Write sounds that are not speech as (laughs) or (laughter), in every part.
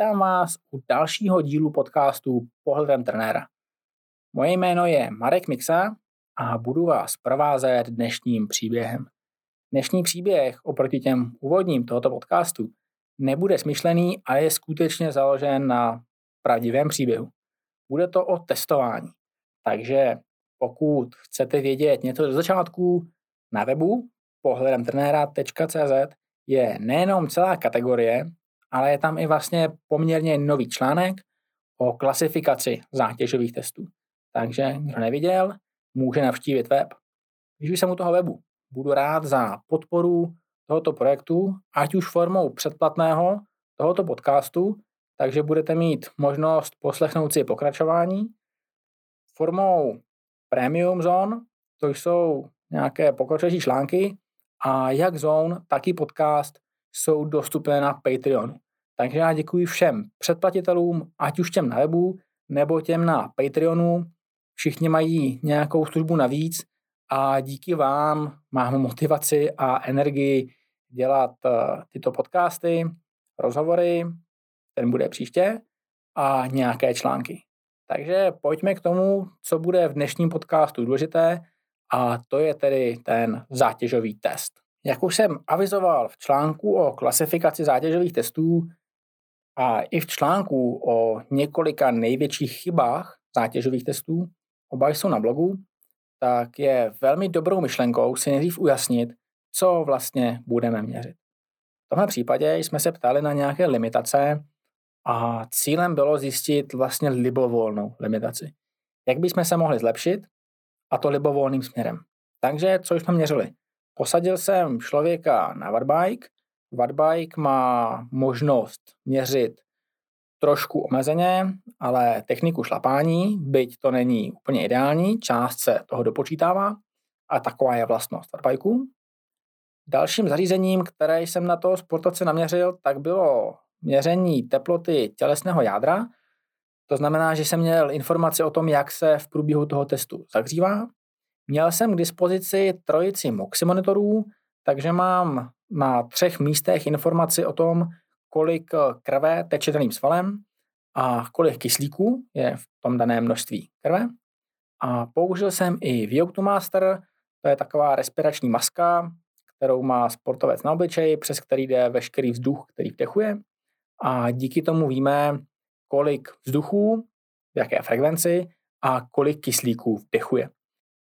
Vítám vás u dalšího dílu podcastu Pohledem trenéra. Moje jméno je Marek Mixa a budu vás provázet dnešním příběhem. Dnešní příběh oproti těm úvodním tohoto podcastu nebude smyšlený a je skutečně založen na pravdivém příběhu. Bude to o testování. Takže pokud chcete vědět něco do začátku, na webu pohledemtrenéra.cz je nejenom celá kategorie, ale je tam i vlastně poměrně nový článek o klasifikaci zátěžových testů. Takže kdo neviděl, může navštívit web. Když už jsem u toho webu, budu rád za podporu tohoto projektu, ať už formou předplatného tohoto podcastu, takže budete mít možnost poslechnout si pokračování. Formou Premium Zone, to jsou nějaké pokročilejší články a jak Zone, tak i podcast jsou dostupné na Patreonu. Takže já děkuji všem předplatitelům, ať už těm na webu, nebo těm na Patreonu. Všichni mají nějakou službu navíc a díky vám mám motivaci a energii dělat uh, tyto podcasty, rozhovory, ten bude příště, a nějaké články. Takže pojďme k tomu, co bude v dnešním podcastu důležité, a to je tedy ten zátěžový test. Jak už jsem avizoval v článku o klasifikaci zátěžových testů a i v článku o několika největších chybách zátěžových testů, oba jsou na blogu, tak je velmi dobrou myšlenkou si nejdřív ujasnit, co vlastně budeme měřit. V tomhle případě jsme se ptali na nějaké limitace a cílem bylo zjistit vlastně libovolnou limitaci. Jak bychom se mohli zlepšit a to libovolným směrem. Takže co jsme měřili? Posadil jsem člověka na wattbike. Wattbike má možnost měřit trošku omezeně, ale techniku šlapání, byť to není úplně ideální, část se toho dopočítává a taková je vlastnost wattbikeu. Dalším zařízením, které jsem na toho sportovce naměřil, tak bylo měření teploty tělesného jádra. To znamená, že jsem měl informace o tom, jak se v průběhu toho testu zahřívá. Měl jsem k dispozici trojici MOXy monitorů, takže mám na třech místech informaci o tom, kolik krve teče daným svalem a kolik kyslíků je v tom daném množství krve. A použil jsem i VO2 Master, to je taková respirační maska, kterou má sportovec na obličeji, přes který jde veškerý vzduch, který vdechuje. A díky tomu víme, kolik vzduchu, v jaké frekvenci a kolik kyslíků vdechuje.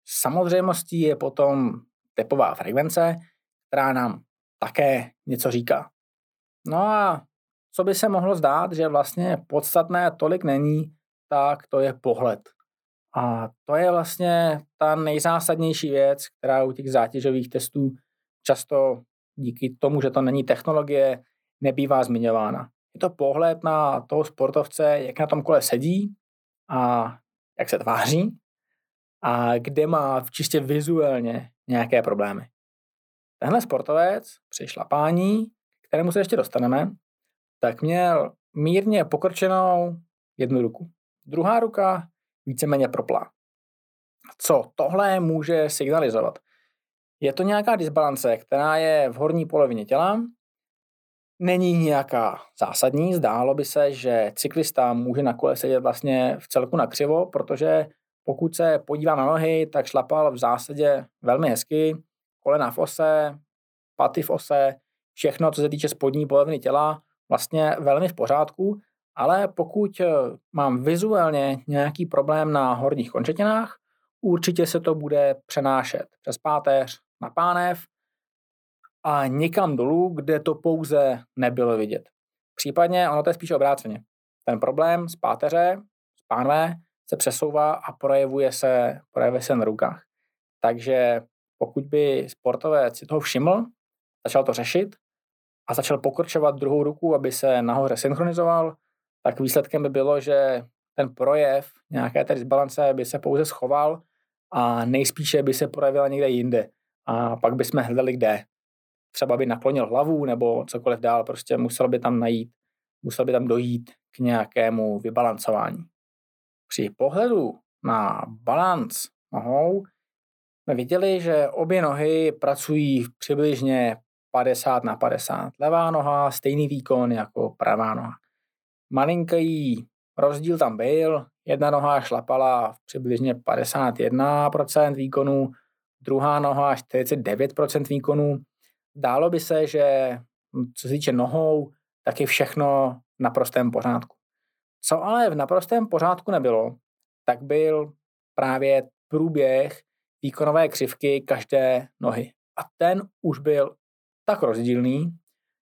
Samozřejmostí je potom tepová frekvence, která nám také něco říká. No a co by se mohlo zdát, že vlastně podstatné tolik není, tak to je pohled. A to je vlastně ta nejzásadnější věc, která u těch zátěžových testů často díky tomu, že to není technologie, nebývá zmiňována. Je to pohled na toho sportovce, jak na tom kole sedí a jak se tváří a kde má čistě vizuálně nějaké problémy. Tenhle sportovec při šlapání, kterému se ještě dostaneme, tak měl mírně pokrčenou jednu ruku. Druhá ruka víceméně proplá. Co tohle může signalizovat? Je to nějaká disbalance, která je v horní polovině těla, není nějaká zásadní, zdálo by se, že cyklista může na kole sedět vlastně v celku na křivo, protože pokud se podívá na nohy, tak šlapal v zásadě velmi hezky, kolena v ose, paty v ose, všechno, co se týče spodní poloviny těla, vlastně velmi v pořádku, ale pokud eh, mám vizuálně nějaký problém na horních končetinách, určitě se to bude přenášet přes páteř na pánev a někam dolů, kde to pouze nebylo vidět. Případně ono to je spíš obráceně. Ten problém z páteře, z pánve, se přesouvá a projevuje se, projevuje se na rukách. Takže pokud by sportovec si toho všiml, začal to řešit a začal pokrčovat druhou ruku, aby se nahoře synchronizoval, tak výsledkem by bylo, že ten projev nějaké té disbalance by se pouze schoval a nejspíše by se projevila někde jinde. A pak bychom hledali kde. Třeba by naklonil hlavu nebo cokoliv dál, prostě musel by tam najít, musel by tam dojít k nějakému vybalancování. Při pohledu na balanc nohou jsme viděli, že obě nohy pracují přibližně 50 na 50. Levá noha stejný výkon jako pravá noha. malinký rozdíl tam byl, jedna noha šlapala přibližně 51% výkonů, druhá noha 49% výkonů. Dálo by se, že co se týče nohou, tak je všechno v naprostém pořádku. Co ale v naprostém pořádku nebylo, tak byl právě průběh výkonové křivky každé nohy. A ten už byl tak rozdílný,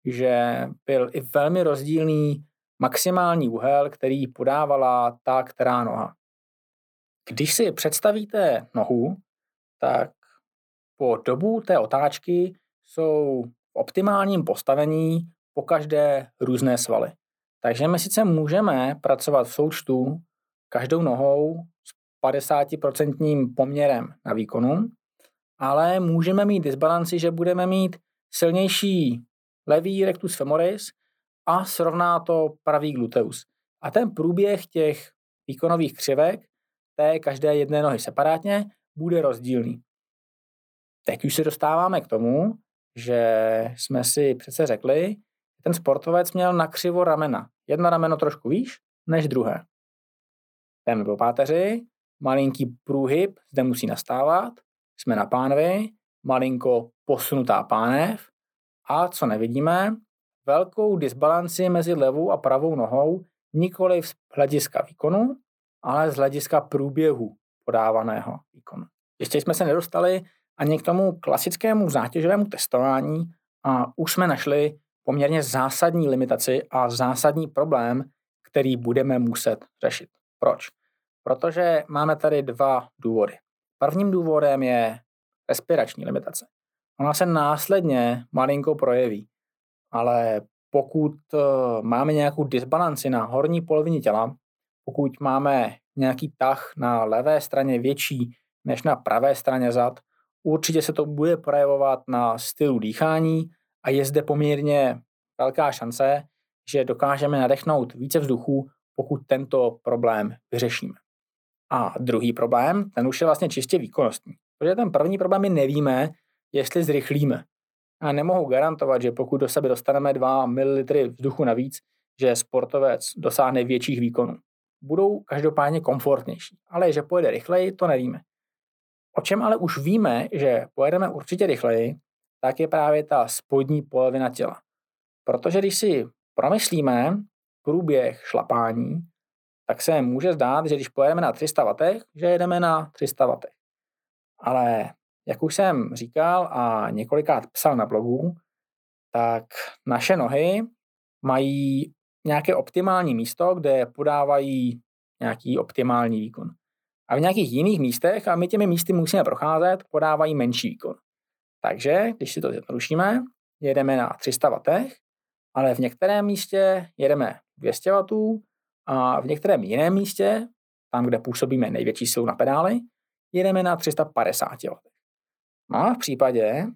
že byl i velmi rozdílný maximální úhel, který podávala ta která noha. Když si představíte nohu, tak po dobu té otáčky jsou v optimálním postavení po každé různé svaly. Takže my sice můžeme pracovat v součtu každou nohou 50% poměrem na výkonu, ale můžeme mít disbalanci, že budeme mít silnější levý rectus femoris a srovná to pravý gluteus. A ten průběh těch výkonových křivek té každé jedné nohy separátně bude rozdílný. Teď už se dostáváme k tomu, že jsme si přece řekli, že ten sportovec měl na křivo ramena. Jedno rameno trošku výš než druhé. Ten do páteři, malinký průhyb zde musí nastávat, jsme na pánvi, malinko posunutá pánev a co nevidíme, velkou disbalanci mezi levou a pravou nohou, nikoli z hlediska výkonu, ale z hlediska průběhu podávaného výkonu. Ještě jsme se nedostali ani k tomu klasickému zátěžovému testování a už jsme našli poměrně zásadní limitaci a zásadní problém, který budeme muset řešit. Proč? Protože máme tady dva důvody. Prvním důvodem je respirační limitace. Ona se následně malinko projeví, ale pokud eh, máme nějakou disbalanci na horní polovině těla, pokud máme nějaký tah na levé straně větší než na pravé straně zad, určitě se to bude projevovat na stylu dýchání a je zde poměrně velká šance, že dokážeme nadechnout více vzduchu, pokud tento problém vyřešíme. A druhý problém, ten už je vlastně čistě výkonnostní. Protože ten první problém my nevíme, jestli zrychlíme. A nemohu garantovat, že pokud do sebe dostaneme 2 ml vzduchu navíc, že sportovec dosáhne větších výkonů. Budou každopádně komfortnější, ale že pojede rychleji, to nevíme. O čem ale už víme, že pojedeme určitě rychleji, tak je právě ta spodní polovina těla. Protože když si promyslíme průběh šlapání, tak se může zdát, že když pojedeme na 300 W, že jedeme na 300 W. Ale jak už jsem říkal a několikrát psal na blogu, tak naše nohy mají nějaké optimální místo, kde podávají nějaký optimální výkon. A v nějakých jiných místech, a my těmi místy musíme procházet, podávají menší výkon. Takže, když si to zjednodušíme, jedeme na 300 W, ale v některém místě jedeme 200 W a v některém jiném místě, tam, kde působíme největší silu na pedály, jedeme na 350 W. No a v případě,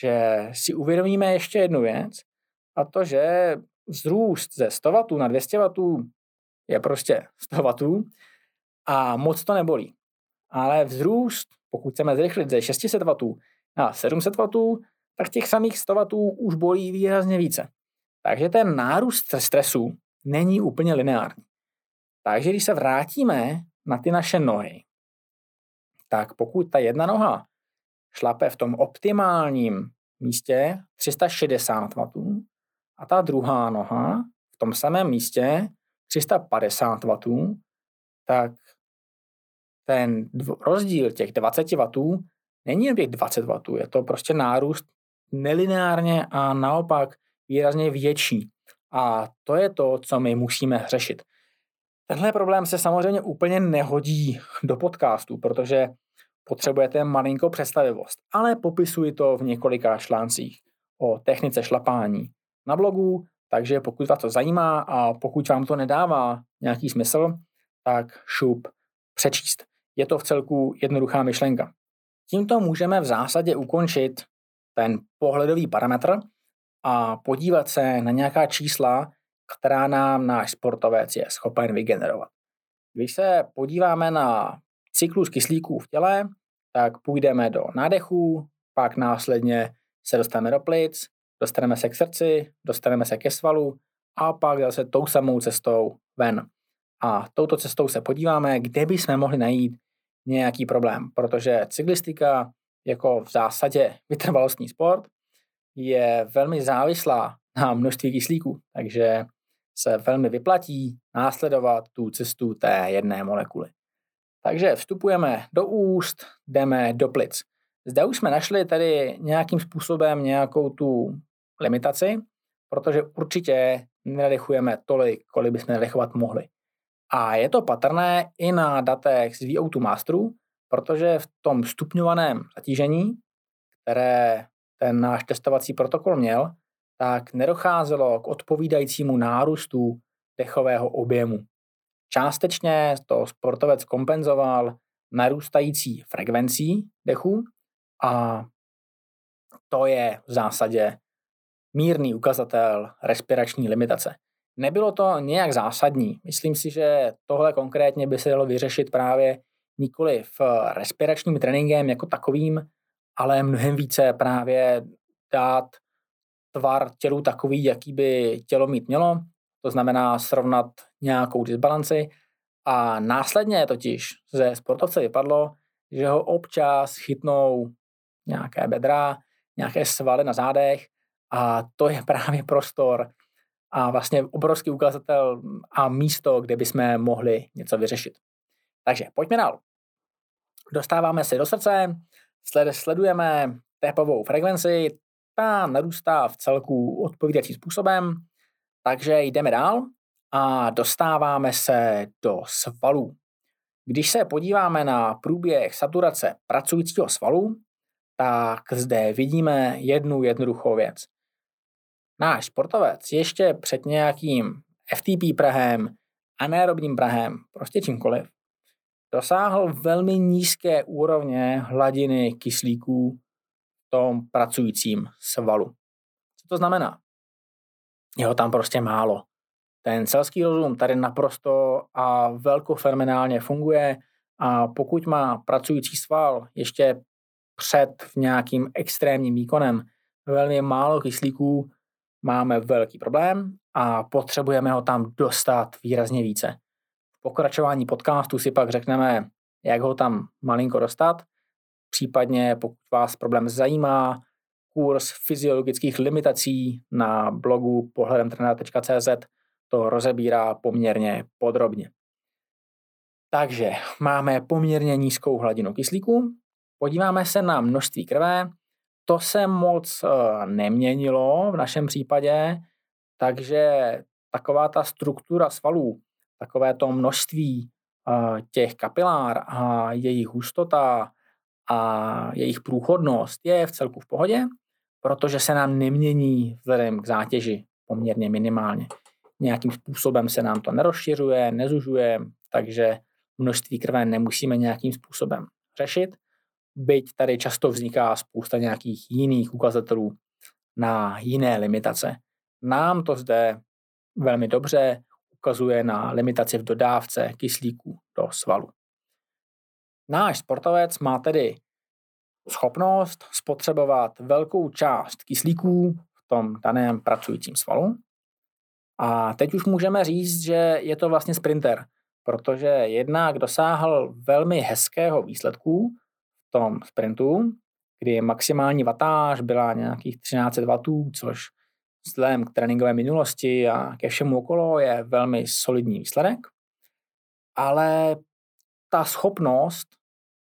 že si uvědomíme ještě jednu věc, a to, že vzrůst ze 100 W na 200 W je prostě 100 W a moc to nebolí. Ale vzrůst, pokud chceme zrychlit ze 600 W na 700 W, tak těch samých 100 W už bolí výrazně více. Takže ten nárůst stresu není úplně lineární. Takže když se vrátíme na ty naše nohy, tak pokud ta jedna noha šlape v tom optimálním místě 360 W a ta druhá noha v tom samém místě 350 W, tak ten rozdíl těch 20 W není jen těch 20 W, je to prostě nárůst nelineárně a naopak výrazně větší. A to je to, co my musíme řešit. Tenhle problém se samozřejmě úplně nehodí do podcastu, protože potřebujete malinkou představivost, ale popisuji to v několika článcích o technice šlapání na blogu, takže pokud vás to zajímá a pokud vám to nedává nějaký smysl, tak šup přečíst. Je to v celku jednoduchá myšlenka. Tímto můžeme v zásadě ukončit ten pohledový parametr a podívat se na nějaká čísla, která nám náš sportovec je schopen vygenerovat. Když se podíváme na cyklus kyslíků v těle, tak půjdeme do nádechů, pak následně se dostaneme do plic, dostaneme se k srdci, dostaneme se ke svalu a pak zase tou samou cestou ven. A touto cestou se podíváme, kde bychom mohli najít nějaký problém, protože cyklistika jako v zásadě vytrvalostní sport je velmi závislá na množství kyslíků, takže se velmi vyplatí následovat tu cestu té jedné molekuly. Takže vstupujeme do úst, jdeme do plic. Zde už jsme našli tady nějakým způsobem nějakou tu limitaci, protože určitě nedechujeme tolik, kolik bychom nadechovat mohli. A je to patrné i na datech z VO2 Masteru, protože v tom stupňovaném zatížení, které ten náš testovací protokol měl, tak nedocházelo k odpovídajícímu nárůstu dechového objemu. Částečně to sportovec kompenzoval narůstající frekvencí dechu a to je v zásadě mírný ukazatel respirační limitace. Nebylo to nějak zásadní. Myslím si, že tohle konkrétně by se dalo vyřešit právě nikoli v respiračním tréninkem jako takovým, ale mnohem více právě dát tvar tělu takový, jaký by tělo mít mělo, to znamená srovnat nějakou disbalanci a následně totiž ze sportovce vypadlo, že ho občas chytnou nějaké bedra, nějaké svaly na zádech a to je právě prostor a vlastně obrovský ukazatel a místo, kde bychom mohli něco vyřešit. Takže pojďme dál. Dostáváme se do srdce, sledujeme tepovou frekvenci, ta narůstá v celku odpovídajícím způsobem, takže jdeme dál a dostáváme se do svalů. Když se podíváme na průběh saturace pracujícího svalu, tak zde vidíme jednu jednoduchou věc. Náš sportovec ještě před nějakým FTP prahem, anaerobním prahem, prostě čímkoliv, dosáhl velmi nízké úrovně hladiny kyslíků tom pracujícím svalu. Co to znamená? Je ho tam prostě málo. Ten selský rozum tady naprosto a velkofenomenálně funguje a pokud má pracující sval ještě před nějakým extrémním výkonem velmi málo kyslíků, máme velký problém a potřebujeme ho tam dostat výrazně více. V pokračování podcastu si pak řekneme, jak ho tam malinko dostat, případně pokud vás problém zajímá, kurz fyziologických limitací na blogu pohledemtrenera.cz to rozebírá poměrně podrobně. Takže máme poměrně nízkou hladinu kyslíku, podíváme se na množství krve, to se moc eh, neměnilo v našem případě, takže taková ta struktura svalů, takové to množství eh, těch kapilár a jejich hustota a jejich průchodnost je v celku v pohodě, protože se nám nemění vzhledem k zátěži poměrně minimálně. Nějakým způsobem se nám to nerozšiřuje, nezužuje, takže množství krve nemusíme nějakým způsobem řešit byť tady často vzniká spousta nějakých jiných ukazatelů na jiné limitace. Nám to zde velmi dobře ukazuje na limitaci v dodávce kyslíku do svalu. Náš sportovec má tedy schopnost spotřebovat velkou část kyslíků v tom daném pracujícím svalu. A teď už můžeme říct, že je to vlastně sprinter, protože jednak dosáhl velmi hezkého výsledku tom sprintu, kdy maximální vatáž byla nějakých 13 W, což vzhledem k tréninkové minulosti a ke všemu okolo je velmi solidní výsledek. Ale ta schopnost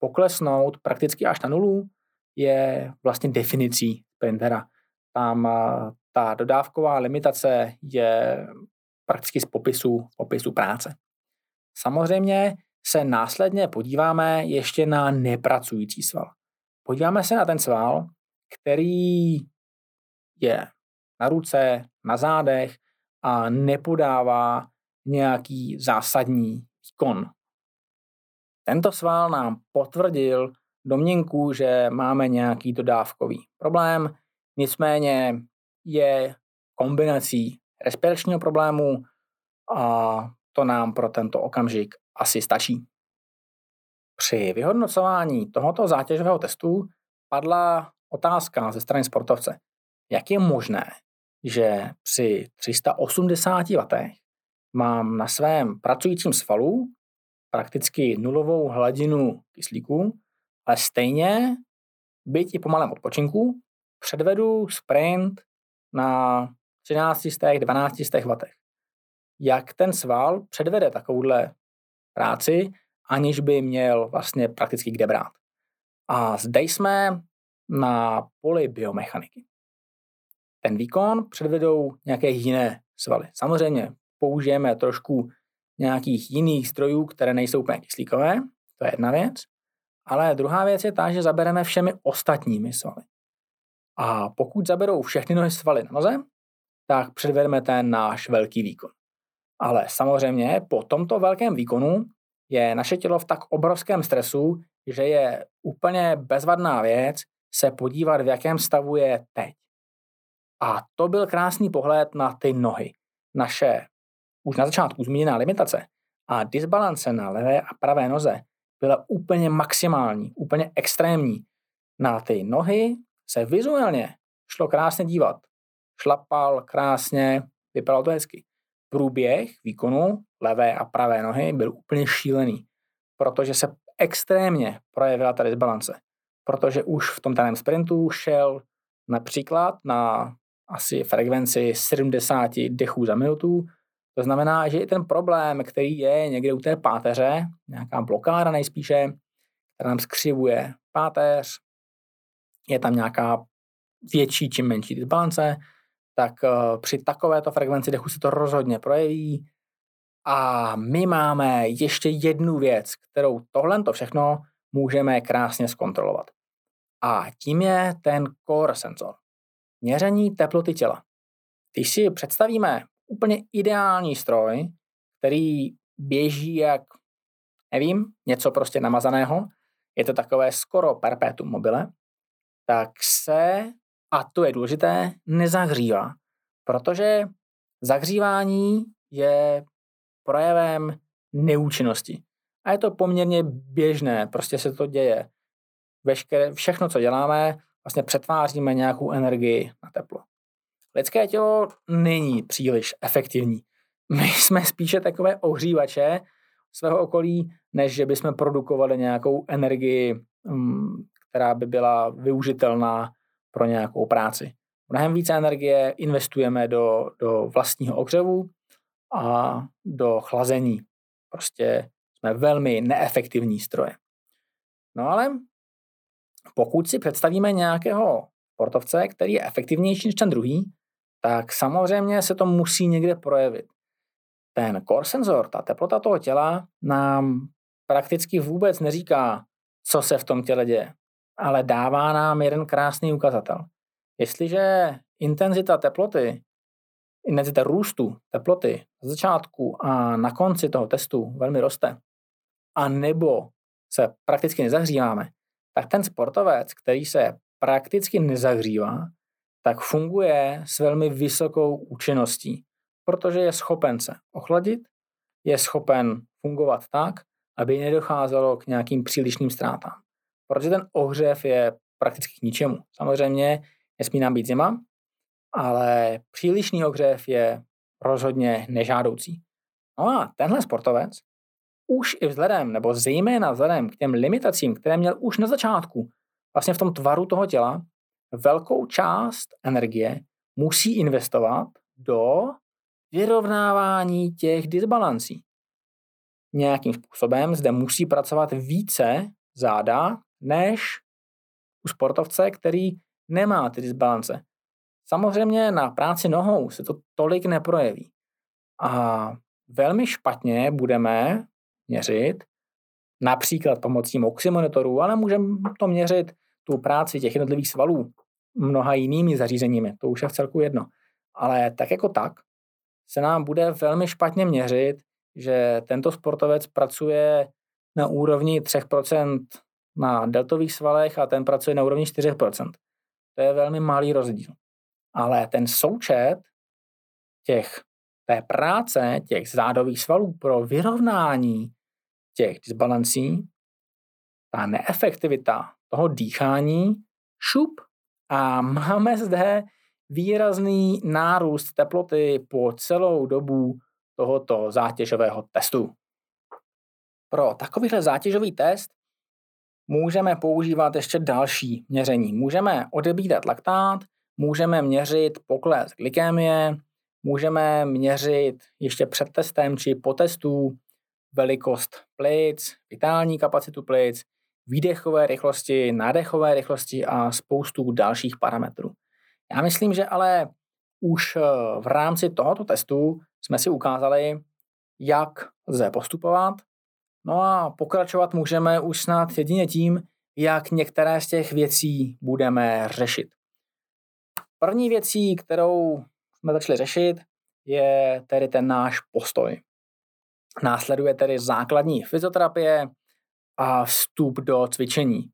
poklesnout prakticky až na nulu je vlastně definicí sprintera. Tam ta dodávková limitace je prakticky z popisu, popisu práce. Samozřejmě se následně podíváme ještě na nepracující sval. Podíváme se na ten sval, který je na ruce, na zádech a nepodává nějaký zásadní výkon. Tento sval nám potvrdil domněnku, že máme nějaký dodávkový problém, nicméně je kombinací respiračního problému a to nám pro tento okamžik asi stačí. Při vyhodnocování tohoto zátěžového testu padla otázka ze strany sportovce, jak je možné, že při 380 W mám na svém pracujícím svalu prakticky nulovou hladinu kyslíku, ale stejně, byť i po malém odpočinku, předvedu sprint na 13 12 W. Jak ten sval předvede takovouhle práci, aniž by měl vlastně prakticky kde brát. A zde jsme na poli biomechaniky. Ten výkon předvedou nějaké jiné svaly. Samozřejmě použijeme trošku nějakých jiných strojů, které nejsou úplně kyslíkové, to je jedna věc, ale druhá věc je ta, že zabereme všemi ostatními svaly. A pokud zaberou všechny nohy svaly na noze, tak předvedeme ten náš velký výkon. Ale samozřejmě po tomto velkém výkonu je naše tělo v tak obrovském stresu, že je úplně bezvadná věc se podívat, v jakém stavu je teď. A to byl krásný pohled na ty nohy. Naše už na začátku zmíněná limitace a disbalance na levé a pravé noze byla úplně maximální, úplně extrémní. Na ty nohy se vizuálně šlo krásně dívat. Šlapal krásně, vypadalo to hezky. Průběh výkonu levé a pravé nohy byl úplně šílený, protože se extrémně projevila ta disbalance. Protože už v tom daném sprintu šel například na asi frekvenci 70 dechů za minutu. To znamená, že i ten problém, který je někde u té páteře, nějaká blokáda nejspíše, která nám skřivuje páteř, je tam nějaká větší či menší disbalance, tak uh, při takovéto frekvenci dechu se to rozhodně projeví. A my máme ještě jednu věc, kterou tohle to všechno můžeme krásně zkontrolovat. A tím je ten core sensor. Měření teploty těla. Když si představíme úplně ideální stroj, který běží jak, nevím, něco prostě namazaného, je to takové skoro perpetuum mobile, tak se, a to je důležité, nezahřívá. Protože zahřívání je projevem neúčinnosti. A je to poměrně běžné, prostě se to děje. Veškeré, všechno, co děláme, vlastně přetváříme nějakou energii na teplo. Lidské tělo není příliš efektivní. My (laughs) jsme spíše takové ohřívače svého okolí, než že bychom produkovali nějakou energii, mm, která by byla využitelná pro nějakou práci. Mnohem více energie investujeme do, do vlastního ohřevu a do chlazení. Prostě jsme velmi neefektivní stroje. No ale pokud si představíme nějakého sportovce, který je efektivnější než ten druhý, tak samozřejmě se to musí někde projevit. Ten core sensor, ta teplota toho těla, nám prakticky vůbec neříká, co se v tom těle děje, ale dává nám jeden krásný ukazatel. Jestliže intenzita teploty, intenzita růstu teploty z začátku a na konci toho testu velmi roste, a nebo se prakticky nezahříváme, tak ten sportovec, který se prakticky nezahřívá, tak funguje s velmi vysokou účinností, protože je schopen se ochladit, je schopen fungovat tak, aby nedocházelo k nějakým přílišným ztrátám. Protože ten ohřev je prakticky k ničemu. Samozřejmě nesmí nám být zima, ale přílišný ohřev je rozhodně nežádoucí. No a tenhle sportovec už i vzhledem, nebo zejména vzhledem k těm limitacím, které měl už na začátku, vlastně v tom tvaru toho těla, velkou část energie musí investovat do vyrovnávání těch disbalancí. Nějakým způsobem zde musí pracovat více záda, než u sportovce, který nemá ty disbalance. Samozřejmě na práci nohou se to tolik neprojeví. A velmi špatně budeme měřit, například pomocí monitorů, ale můžeme to měřit tu práci těch jednotlivých svalů mnoha jinými zařízeními, to už je v celku jedno. Ale tak jako tak se nám bude velmi špatně měřit, že tento sportovec pracuje na úrovni 3% na deltových svalech a ten pracuje na úrovni 4%. To je velmi malý rozdíl. Ale ten součet těch, té práce těch zádových svalů pro vyrovnání těch disbalancí, ta neefektivita toho dýchání, šup a máme zde výrazný nárůst teploty po celou dobu tohoto zátěžového testu. Pro takovýhle zátěžový test můžeme používat ještě další měření. Můžeme odebírat laktát, můžeme měřit pokles glykémie, můžeme měřit ještě před testem či po testu velikost plic, vitální kapacitu plic, výdechové rychlosti, nádechové rychlosti a spoustu dalších parametrů. Já myslím, že ale už eh, v rámci tohoto testu jsme si ukázali, jak lze postupovat. No a pokračovat můžeme už snad jedině tím, jak některé z těch věcí budeme řešit. První věcí, kterou jsme začali řešit, je tedy ten náš postoj. Následuje tedy základní fyzioterapie a vstup do cvičení.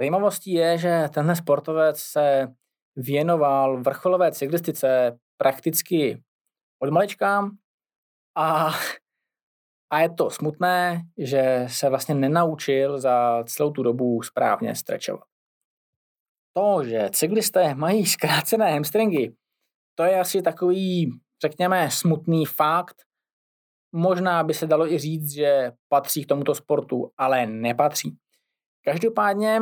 Zajímavostí je, že tenhle sportovec se věnoval vrcholové cyklistice prakticky od malička a, a je to smutné, že se vlastně nenaučil za celou tu dobu správně strečovat. To, že cyklisté mají zkrácené hamstringy, to je asi takový, řekněme, smutný fakt. Možná by se dalo i říct, že patří k tomuto sportu, ale nepatří. Každopádně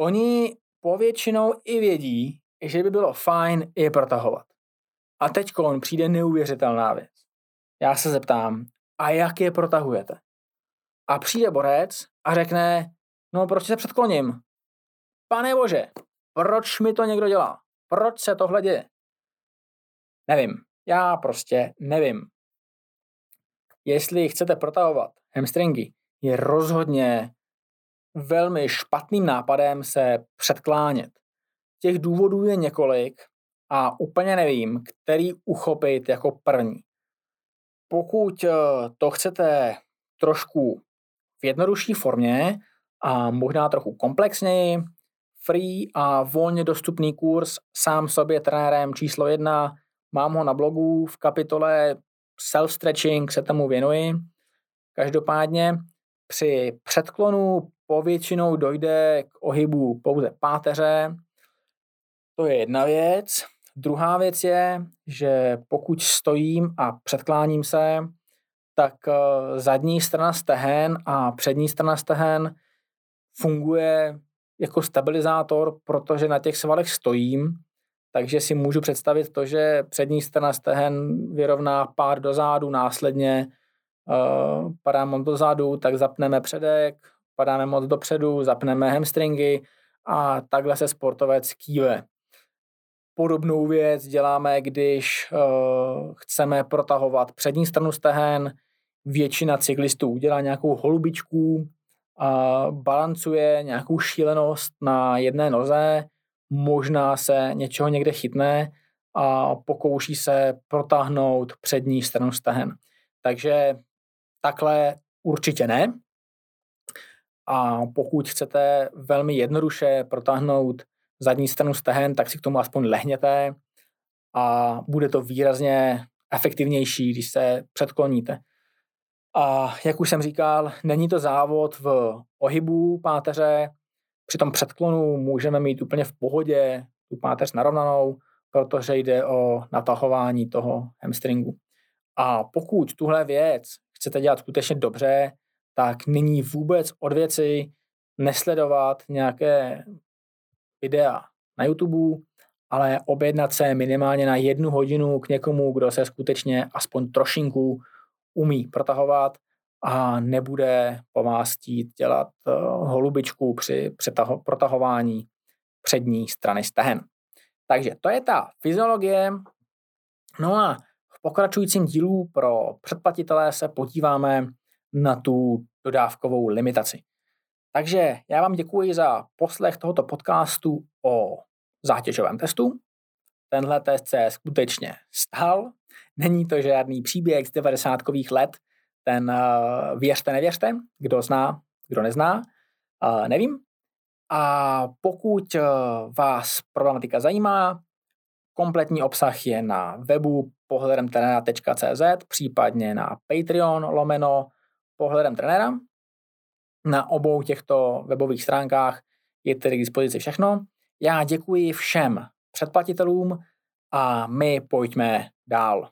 oni povětšinou i vědí, že by bylo fajn je protahovat. A teď přijde neuvěřitelná věc. Já se zeptám, a jak je protahujete? A přijde borec a řekne, no proč se předkloním? Pane bože, proč mi to někdo dělá? Proč se tohle děje? Nevím. Já prostě nevím. Jestli chcete protahovat hamstringy, je rozhodně velmi špatným nápadem se předklánět. Těch důvodů je několik a úplně nevím, který uchopit jako první. Pokud eh, to chcete trošku v jednodušší formě a možná trochu komplexněji, free a volně dostupný kurz sám sobě trenérem číslo jedna, mám ho na blogu v kapitole self-stretching se tomu věnuji. Každopádně při předklonu povětšinou dojde k ohybu pouze páteře. To je jedna věc. Druhá věc je, že pokud stojím a předkláním se, tak eh, zadní strana stehen a přední strana stehen funguje jako stabilizátor, protože na těch svalech stojím, takže si můžu představit to, že přední strana stehen vyrovná pár do zádu, následně uh, padáme do zádu, tak zapneme předek, padáme moc dopředu, zapneme hamstringy a takhle se sportovec kýve. Podobnou věc děláme, když uh, chceme protahovat přední stranu stehen. Většina cyklistů udělá nějakou holubičku, a balancuje nějakou šílenost na jedné noze, možná se něčeho někde chytne a pokouší se protáhnout přední stranu stehen. Takže takhle určitě ne. A pokud chcete velmi jednoduše protáhnout zadní stranu stehen, tak si k tomu aspoň lehněte a bude to výrazně efektivnější, když se předkloníte. A jak už jsem říkal, není to závod v ohybu páteře, při tom předklonu můžeme mít úplně v pohodě tu páteř narovnanou, protože jde o natahování toho hamstringu. A pokud tuhle věc chcete dělat skutečně dobře, tak není vůbec od věci nesledovat nějaké videa na YouTube, ale objednat se minimálně na jednu hodinu k někomu, kdo se skutečně aspoň trošinku umí protahovat a nebude po vás chtít dělat uh, holubičku při přetaho- protahování přední strany stehen. Takže to je ta fyziologie. No a v pokračujícím dílu pro předplatitelé se podíváme na tu dodávkovou limitaci. Takže já vám děkuji za poslech tohoto podcastu o zátěžovém testu. Tenhle test se skutečně stal. Není to žádný příběh z 90. let, ten uh, věřte, nevěřte, kdo zná, kdo nezná, uh, nevím. A pokud uh, vás problematika zajímá, kompletní obsah je na webu pohledem trenera.cz, případně na Patreon lomeno pohledem trenera. Na obou těchto webových stránkách je tedy k dispozici všechno. Já děkuji všem předplatitelům a my pojďme dál.